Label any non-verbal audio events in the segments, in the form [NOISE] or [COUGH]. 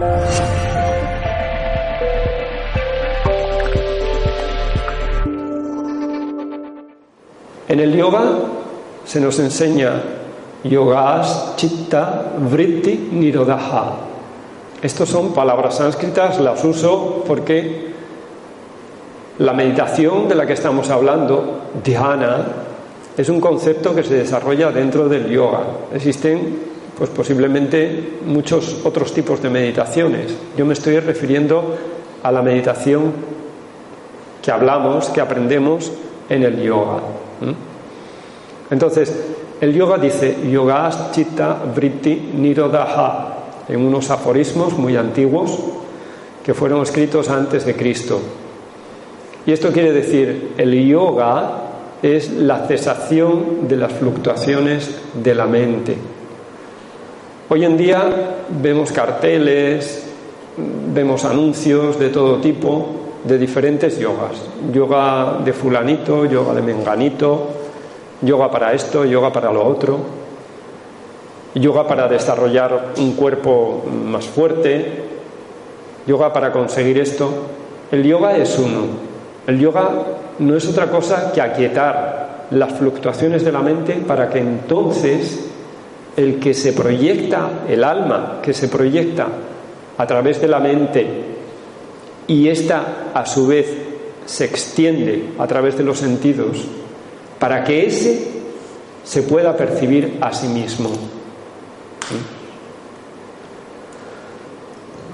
En el yoga se nos enseña yogas, chitta, vritti, nirodha. Estos son palabras sánscritas, las uso porque la meditación de la que estamos hablando, dhyana, es un concepto que se desarrolla dentro del yoga. Existen pues posiblemente muchos otros tipos de meditaciones. Yo me estoy refiriendo a la meditación que hablamos, que aprendemos en el yoga. Entonces, el yoga dice yogas chitta vritti nirodha en unos aforismos muy antiguos que fueron escritos antes de Cristo. Y esto quiere decir, el yoga es la cesación de las fluctuaciones de la mente. Hoy en día vemos carteles, vemos anuncios de todo tipo, de diferentes yogas. Yoga de fulanito, yoga de menganito, yoga para esto, yoga para lo otro, yoga para desarrollar un cuerpo más fuerte, yoga para conseguir esto. El yoga es uno. El yoga no es otra cosa que aquietar las fluctuaciones de la mente para que entonces el que se proyecta, el alma que se proyecta a través de la mente y esta a su vez se extiende a través de los sentidos, para que ese se pueda percibir a sí mismo.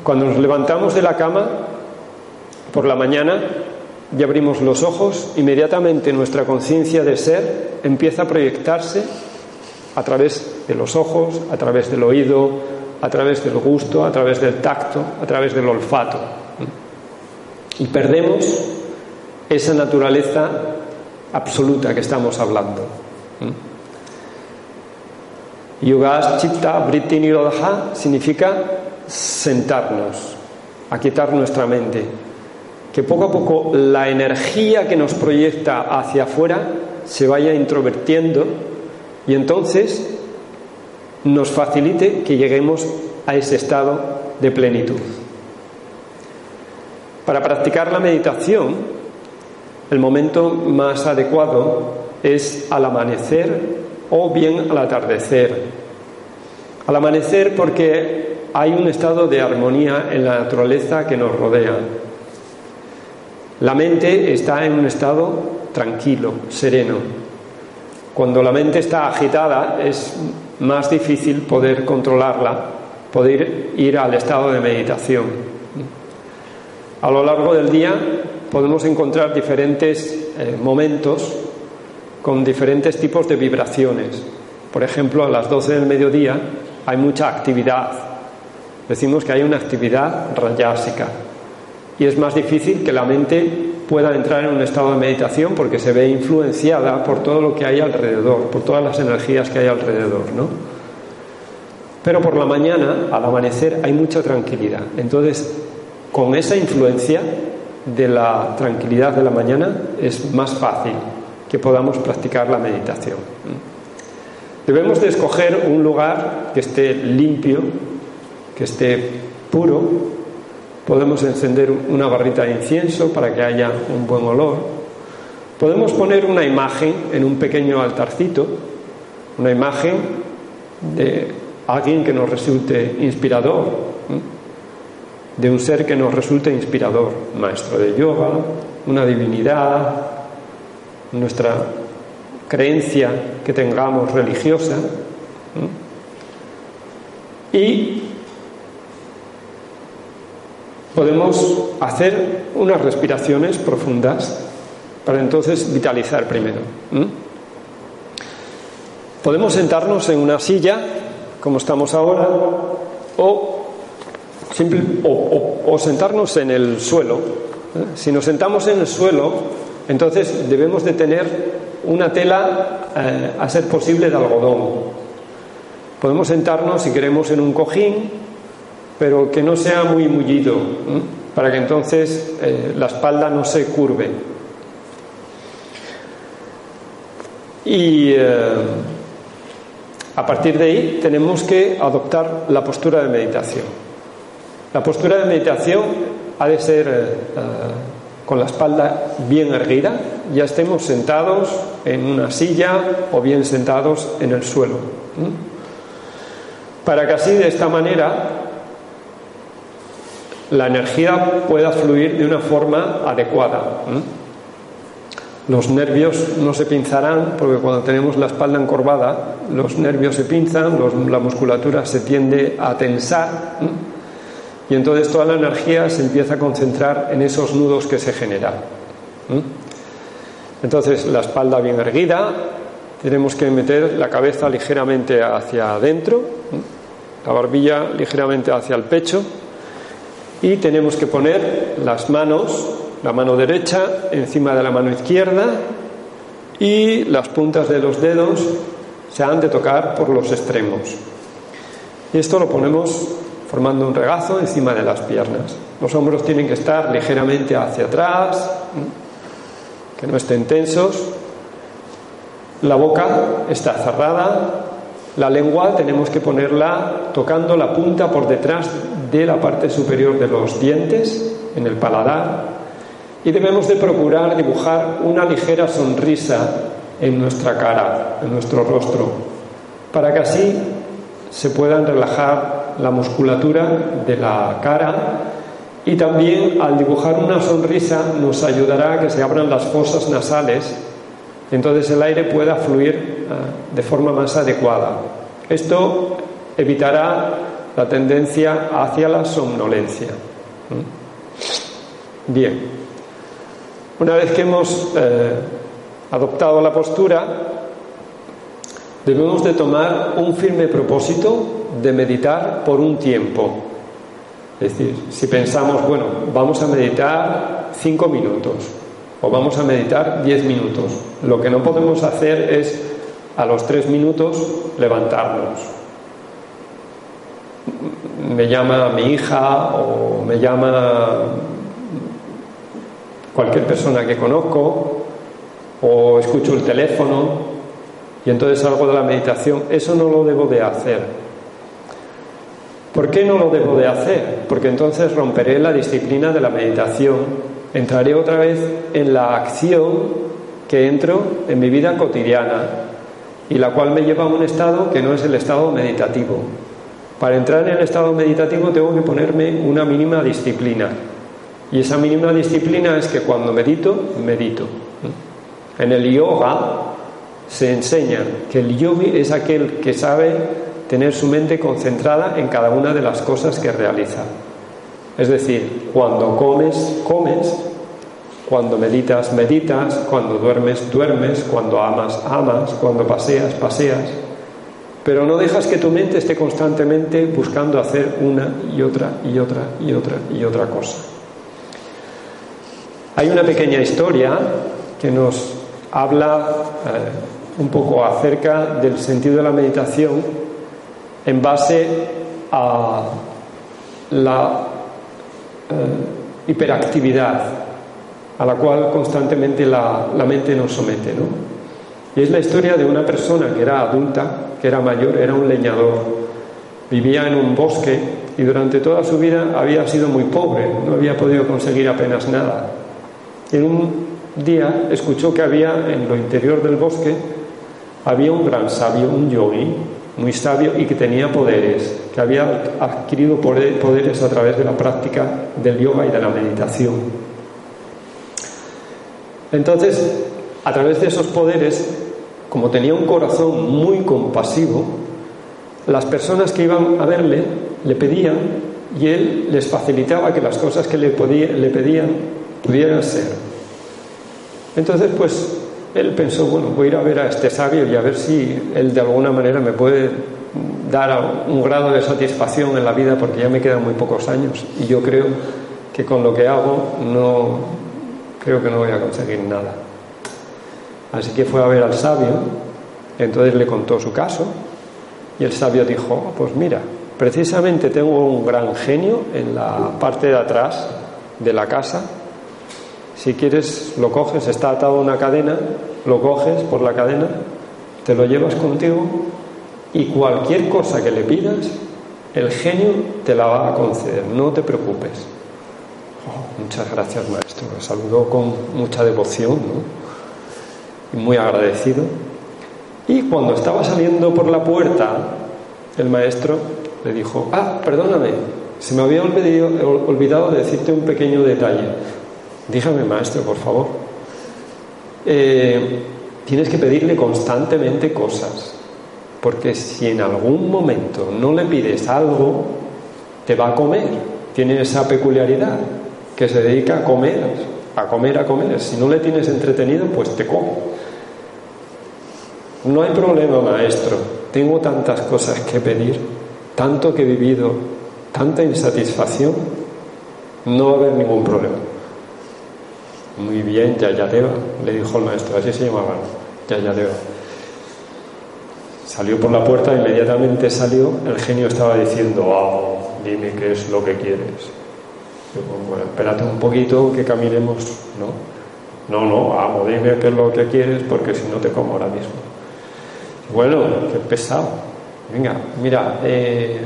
Cuando nos levantamos de la cama por la mañana y abrimos los ojos, inmediatamente nuestra conciencia de ser empieza a proyectarse a través de los ojos, a través del oído, a través del gusto, a través del tacto, a través del olfato. Y perdemos esa naturaleza absoluta que estamos hablando. Yoga Chitta Vritti Nirodha significa sentarnos, aquietar nuestra mente, que poco a poco la energía que nos proyecta hacia afuera se vaya introvertiendo y entonces nos facilite que lleguemos a ese estado de plenitud. Para practicar la meditación, el momento más adecuado es al amanecer o bien al atardecer. Al amanecer porque hay un estado de armonía en la naturaleza que nos rodea. La mente está en un estado tranquilo, sereno, cuando la mente está agitada es más difícil poder controlarla, poder ir al estado de meditación. A lo largo del día podemos encontrar diferentes eh, momentos con diferentes tipos de vibraciones. Por ejemplo, a las 12 del mediodía hay mucha actividad. Decimos que hay una actividad rayásica y es más difícil que la mente pueda entrar en un estado de meditación porque se ve influenciada por todo lo que hay alrededor, por todas las energías que hay alrededor, ¿no? Pero por la mañana, al amanecer, hay mucha tranquilidad. Entonces, con esa influencia de la tranquilidad de la mañana, es más fácil que podamos practicar la meditación. Debemos de escoger un lugar que esté limpio, que esté puro, Podemos encender una barrita de incienso para que haya un buen olor. Podemos poner una imagen en un pequeño altarcito, una imagen de alguien que nos resulte inspirador, de un ser que nos resulte inspirador, maestro de yoga, una divinidad, nuestra creencia que tengamos religiosa. Y podemos hacer unas respiraciones profundas para entonces vitalizar primero. Podemos sentarnos en una silla como estamos ahora, o, sentarnos en el suelo. ¿eh? Si nos sentamos en el suelo, entonces debemos de tener una tela, eh, a ser posible, de algodón. Podemos sentarnos, si queremos, en un cojín, pero que no sea muy mullido, para que entonces eh, la espalda no se curve. Y eh, a partir de ahí tenemos que adoptar la postura de meditación. La postura de meditación ha de ser eh, con la espalda bien erguida, ya estemos sentados en una silla o bien sentados en el suelo. Para que así de esta manera la energía pueda fluir de una forma adecuada. Los nervios no se pinzarán porque cuando tenemos la espalda encorvada, los nervios se pinzan, la musculatura se tiende a tensar y entonces toda la energía se empieza a concentrar en esos nudos que se generan. Entonces la espalda bien erguida, tenemos que meter la cabeza ligeramente hacia adentro, la barbilla ligeramente hacia el pecho y tenemos que poner las manos, la mano derecha encima de la mano izquierda y las puntas de los dedos se han de tocar por los extremos. Y esto lo ponemos formando un regazo encima de las piernas. Los hombros tienen que estar ligeramente hacia atrás, que no estén tensos. La boca está cerrada, la lengua tenemos que ponerla tocando la punta por detrás de la parte superior de los dientes, en el paladar, y debemos de procurar dibujar una ligera sonrisa en nuestra cara, en nuestro rostro, para que así se puedan relajar la musculatura de la cara y también al dibujar una sonrisa nos ayudará a que se abran las fosas nasales, entonces el aire pueda fluir ah, de forma más adecuada. Esto evitará la tendencia hacia la somnolencia. Bien, una vez que hemos eh, adoptado la postura, debemos de tomar un firme propósito de meditar por un tiempo. Es decir, si pensamos, bueno, vamos a meditar cinco minutos o vamos a meditar diez minutos, lo que no podemos hacer es a los tres minutos levantarnos me llama mi hija o me llama cualquier persona que conozco o escucho el teléfono y entonces salgo de la meditación. Eso no lo debo de hacer. ¿Por qué no lo debo de hacer? Porque entonces romperé la disciplina de la meditación, entraré otra vez en la acción que entro en mi vida cotidiana y la cual me lleva a un estado que no es el estado meditativo. Para entrar en el estado meditativo tengo que ponerme una mínima disciplina. Y esa mínima disciplina es que cuando medito, medito. En el yoga se enseña que el yogi es aquel que sabe tener su mente concentrada en cada una de las cosas que realiza. Es decir, cuando comes, comes, cuando meditas, meditas, cuando duermes, duermes, cuando amas, amas, cuando paseas, paseas. Pero no dejas que tu mente esté constantemente buscando hacer una y otra y otra y otra y otra cosa. Hay una pequeña historia que nos habla eh, un poco acerca del sentido de la meditación en base a la eh, hiperactividad a la cual constantemente la, la mente nos somete. ¿no? Y es la historia de una persona que era adulta era mayor, era un leñador, vivía en un bosque y durante toda su vida había sido muy pobre, no había podido conseguir apenas nada. En un día escuchó que había en lo interior del bosque había un gran sabio, un yogi, muy sabio y que tenía poderes, que había adquirido poderes a través de la práctica del yoga y de la meditación. Entonces, a través de esos poderes, como tenía un corazón muy compasivo, las personas que iban a verle le pedían y él les facilitaba que las cosas que le, le pedían pudieran ser. Entonces, pues él pensó, bueno, voy a ir a ver a este sabio y a ver si él de alguna manera me puede dar un grado de satisfacción en la vida porque ya me quedan muy pocos años y yo creo que con lo que hago no creo que no voy a conseguir nada. Así que fue a ver al sabio, entonces le contó su caso y el sabio dijo, pues mira, precisamente tengo un gran genio en la parte de atrás de la casa, si quieres lo coges, está atado a una cadena, lo coges por la cadena, te lo llevas contigo y cualquier cosa que le pidas, el genio te la va a conceder, no te preocupes. Muchas gracias, maestro. Lo saludó con mucha devoción y muy agradecido. Y cuando estaba saliendo por la puerta, el maestro le dijo, ah, perdóname, se me había olvidado, olvidado decirte un pequeño detalle. Dígame, maestro, por favor. Eh, tienes que pedirle constantemente cosas. Porque si en algún momento no le pides algo, te va a comer. Tiene esa peculiaridad que se dedica a comer, a comer, a comer. Si no le tienes entretenido, pues te come. No hay problema, maestro. Tengo tantas cosas que pedir, tanto que he vivido, tanta insatisfacción. No va a haber ningún problema. Muy bien, Yayadeva, le dijo el maestro, así se llamaba, Yayadeva. Salió por la puerta, inmediatamente salió, el genio estaba diciendo, oh, dime qué es lo que quieres. Bueno, espérate un poquito que caminemos, ¿no? No, no, amo, dime qué es lo que quieres porque si no te como ahora mismo. Bueno, qué pesado. Venga, mira, eh,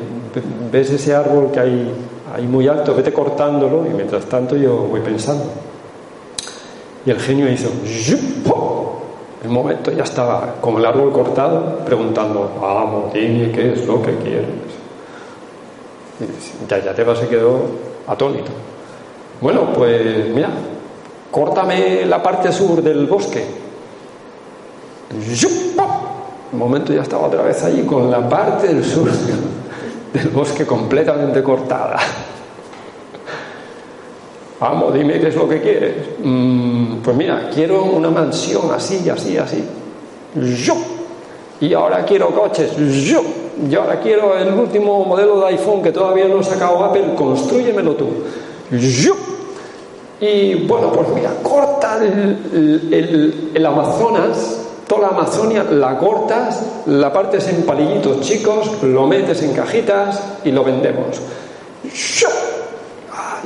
ves ese árbol que hay ahí muy alto, vete cortándolo y mientras tanto yo voy pensando. Y el genio hizo, el momento ya estaba con el árbol cortado, preguntando, vamos, dime qué es lo que quieres. Y ya, ya Teba se quedó atónito. Bueno, pues mira, córtame la parte sur del bosque. El momento ya estaba otra vez allí con la parte del sur [LAUGHS] del bosque completamente cortada. Vamos, dime qué es lo que quieres. Mm, pues mira, quiero una mansión así, así, así. Yo. Y ahora quiero coches. Yo. Y ahora quiero el último modelo de iPhone que todavía no ha sacado Apple. Construyemelo tú. Yo. Y bueno, pues mira, corta el, el Amazonas toda la Amazonia la cortas, la partes en palillitos chicos, lo metes en cajitas y lo vendemos.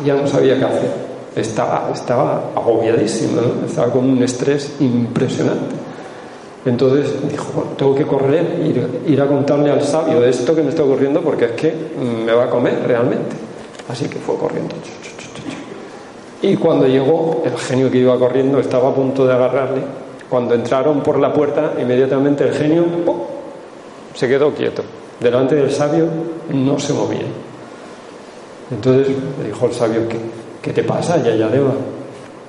ya no sabía qué hacer. Estaba, estaba agobiadísimo, estaba con un estrés impresionante. Entonces dijo, tengo que correr, ir, ir a contarle al sabio de esto que me está ocurriendo porque es que me va a comer realmente. Así que fue corriendo. Y cuando llegó, el genio que iba corriendo estaba a punto de agarrarle. Cuando entraron por la puerta, inmediatamente el genio se quedó quieto. Delante del sabio no se movía. Entonces le dijo el sabio, ¿qué, qué te pasa, Yayadeva?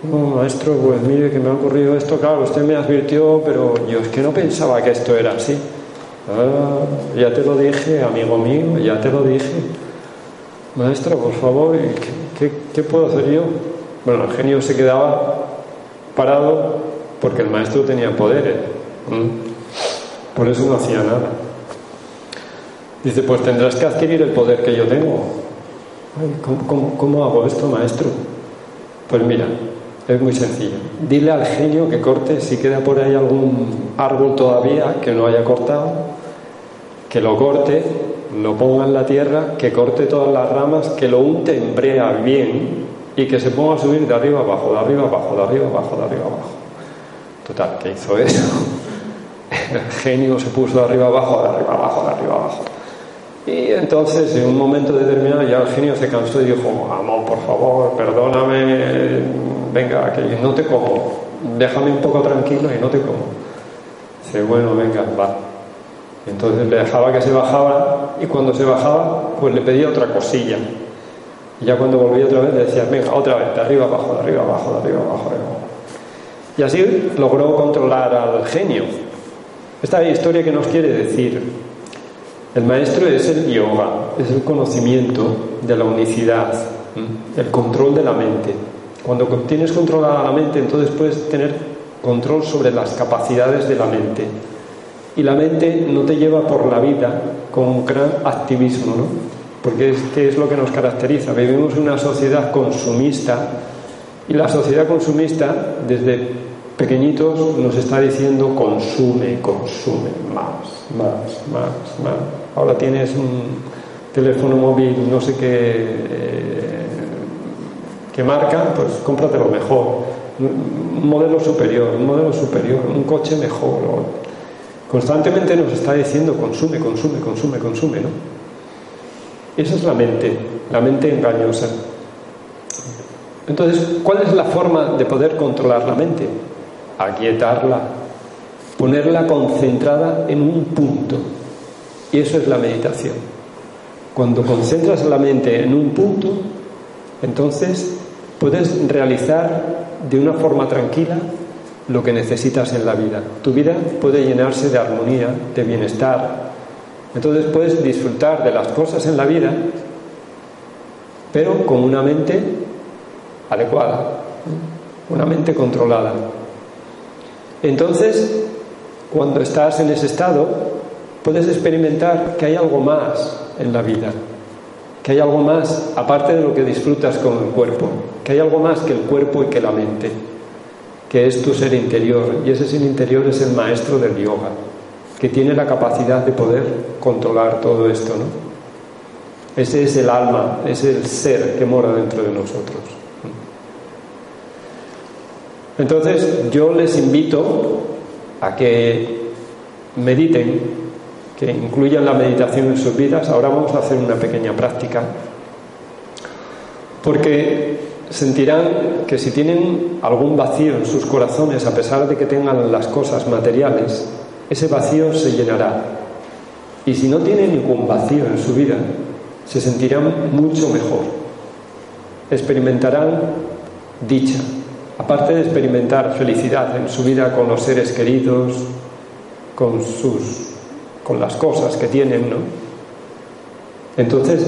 No, maestro, pues mire que me ha ocurrido esto, claro, usted me advirtió, pero yo es que no pensaba que esto era así. Ah, ya te lo dije, amigo mío, ya te lo dije. Maestro, por favor, ¿qué, qué puedo hacer yo? Bueno, el genio se quedaba parado porque el maestro tenía poderes. Por eso no hacía nada. Dice, pues tendrás que adquirir el poder que yo tengo. ¿cómo, hago esto, maestro? Pues mira, es muy sencillo. Dile al genio que corte, si queda por ahí algún árbol todavía que no haya cortado, que lo corte, lo ponga en la tierra, que corte todas las ramas, que lo unte en bien y que se ponga a subir de arriba abajo, de arriba abajo, de arriba abajo, de arriba abajo. Total, que hizo eso. [LAUGHS] El genio se puso de arriba abajo, de arriba abajo, de arriba abajo. Y entonces, en un momento determinado, ya el genio se cansó y dijo, amor, por favor, perdóname, venga, que no te como, déjame un poco tranquilo y no te como. Dice, bueno, venga, va. Entonces le dejaba que se bajaba y cuando se bajaba, pues le pedía otra cosilla. Y ya cuando volvía otra vez le decía, venga, otra vez, de arriba abajo, de arriba abajo, de arriba abajo, de abajo. Y así logró controlar al genio. Esta historia que nos quiere decir, el maestro es el yoga, es el conocimiento de la unicidad, el control de la mente. Cuando tienes controlada la mente, entonces puedes tener control sobre las capacidades de la mente. y la mente no te lleva por la vida con un gran activismo, ¿no? Porque es, ¿qué es lo que nos caracteriza? Vivimos en una sociedad consumista y la sociedad consumista desde pequeñitos nos está diciendo consume, consume, más, más, más, más. Ahora tienes un teléfono móvil, no sé qué, eh, marca, pues cómprate lo mejor. Un modelo superior, un modelo superior, un coche mejor. Constantemente nos está diciendo consume, consume, consume, consume, ¿no? Esa es la mente, la mente engañosa. Entonces, ¿cuál es la forma de poder controlar la mente? Aquietarla, ponerla concentrada en un punto. Y eso es la meditación. Cuando concentras la mente en un punto, entonces puedes realizar de una forma tranquila lo que necesitas en la vida. Tu vida puede llenarse de armonía, de bienestar. Entonces puedes disfrutar de las cosas en la vida, pero con una mente adecuada, una mente controlada. Entonces, cuando estás en ese estado, puedes experimentar que hay algo más en la vida, que hay algo más aparte de lo que disfrutas con el cuerpo, que hay algo más que el cuerpo y que la mente que es tu ser interior. Y ese ser interior es el maestro del yoga, que tiene la capacidad de poder controlar todo esto, ¿no? Ese es el alma, es el ser que mora dentro de nosotros. Entonces yo les invito a que mediten, que incluyan la meditación en sus vidas. Ahora vamos a hacer una pequeña práctica, porque sentirán que si tienen algún vacío en sus corazones, a pesar de que tengan las cosas materiales, ese vacío se llenará. Y si no tienen ningún vacío en su vida, se sentirán mucho mejor. Experimentarán dicha, aparte de experimentar felicidad en su vida con los seres queridos, con sus con las cosas que tienen, ¿no? Entonces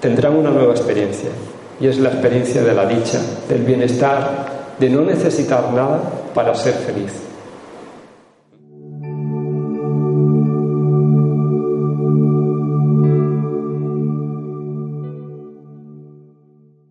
tendrán una nueva experiencia y es la experiencia de la dicha, del bienestar, de no necesitar nada para ser feliz.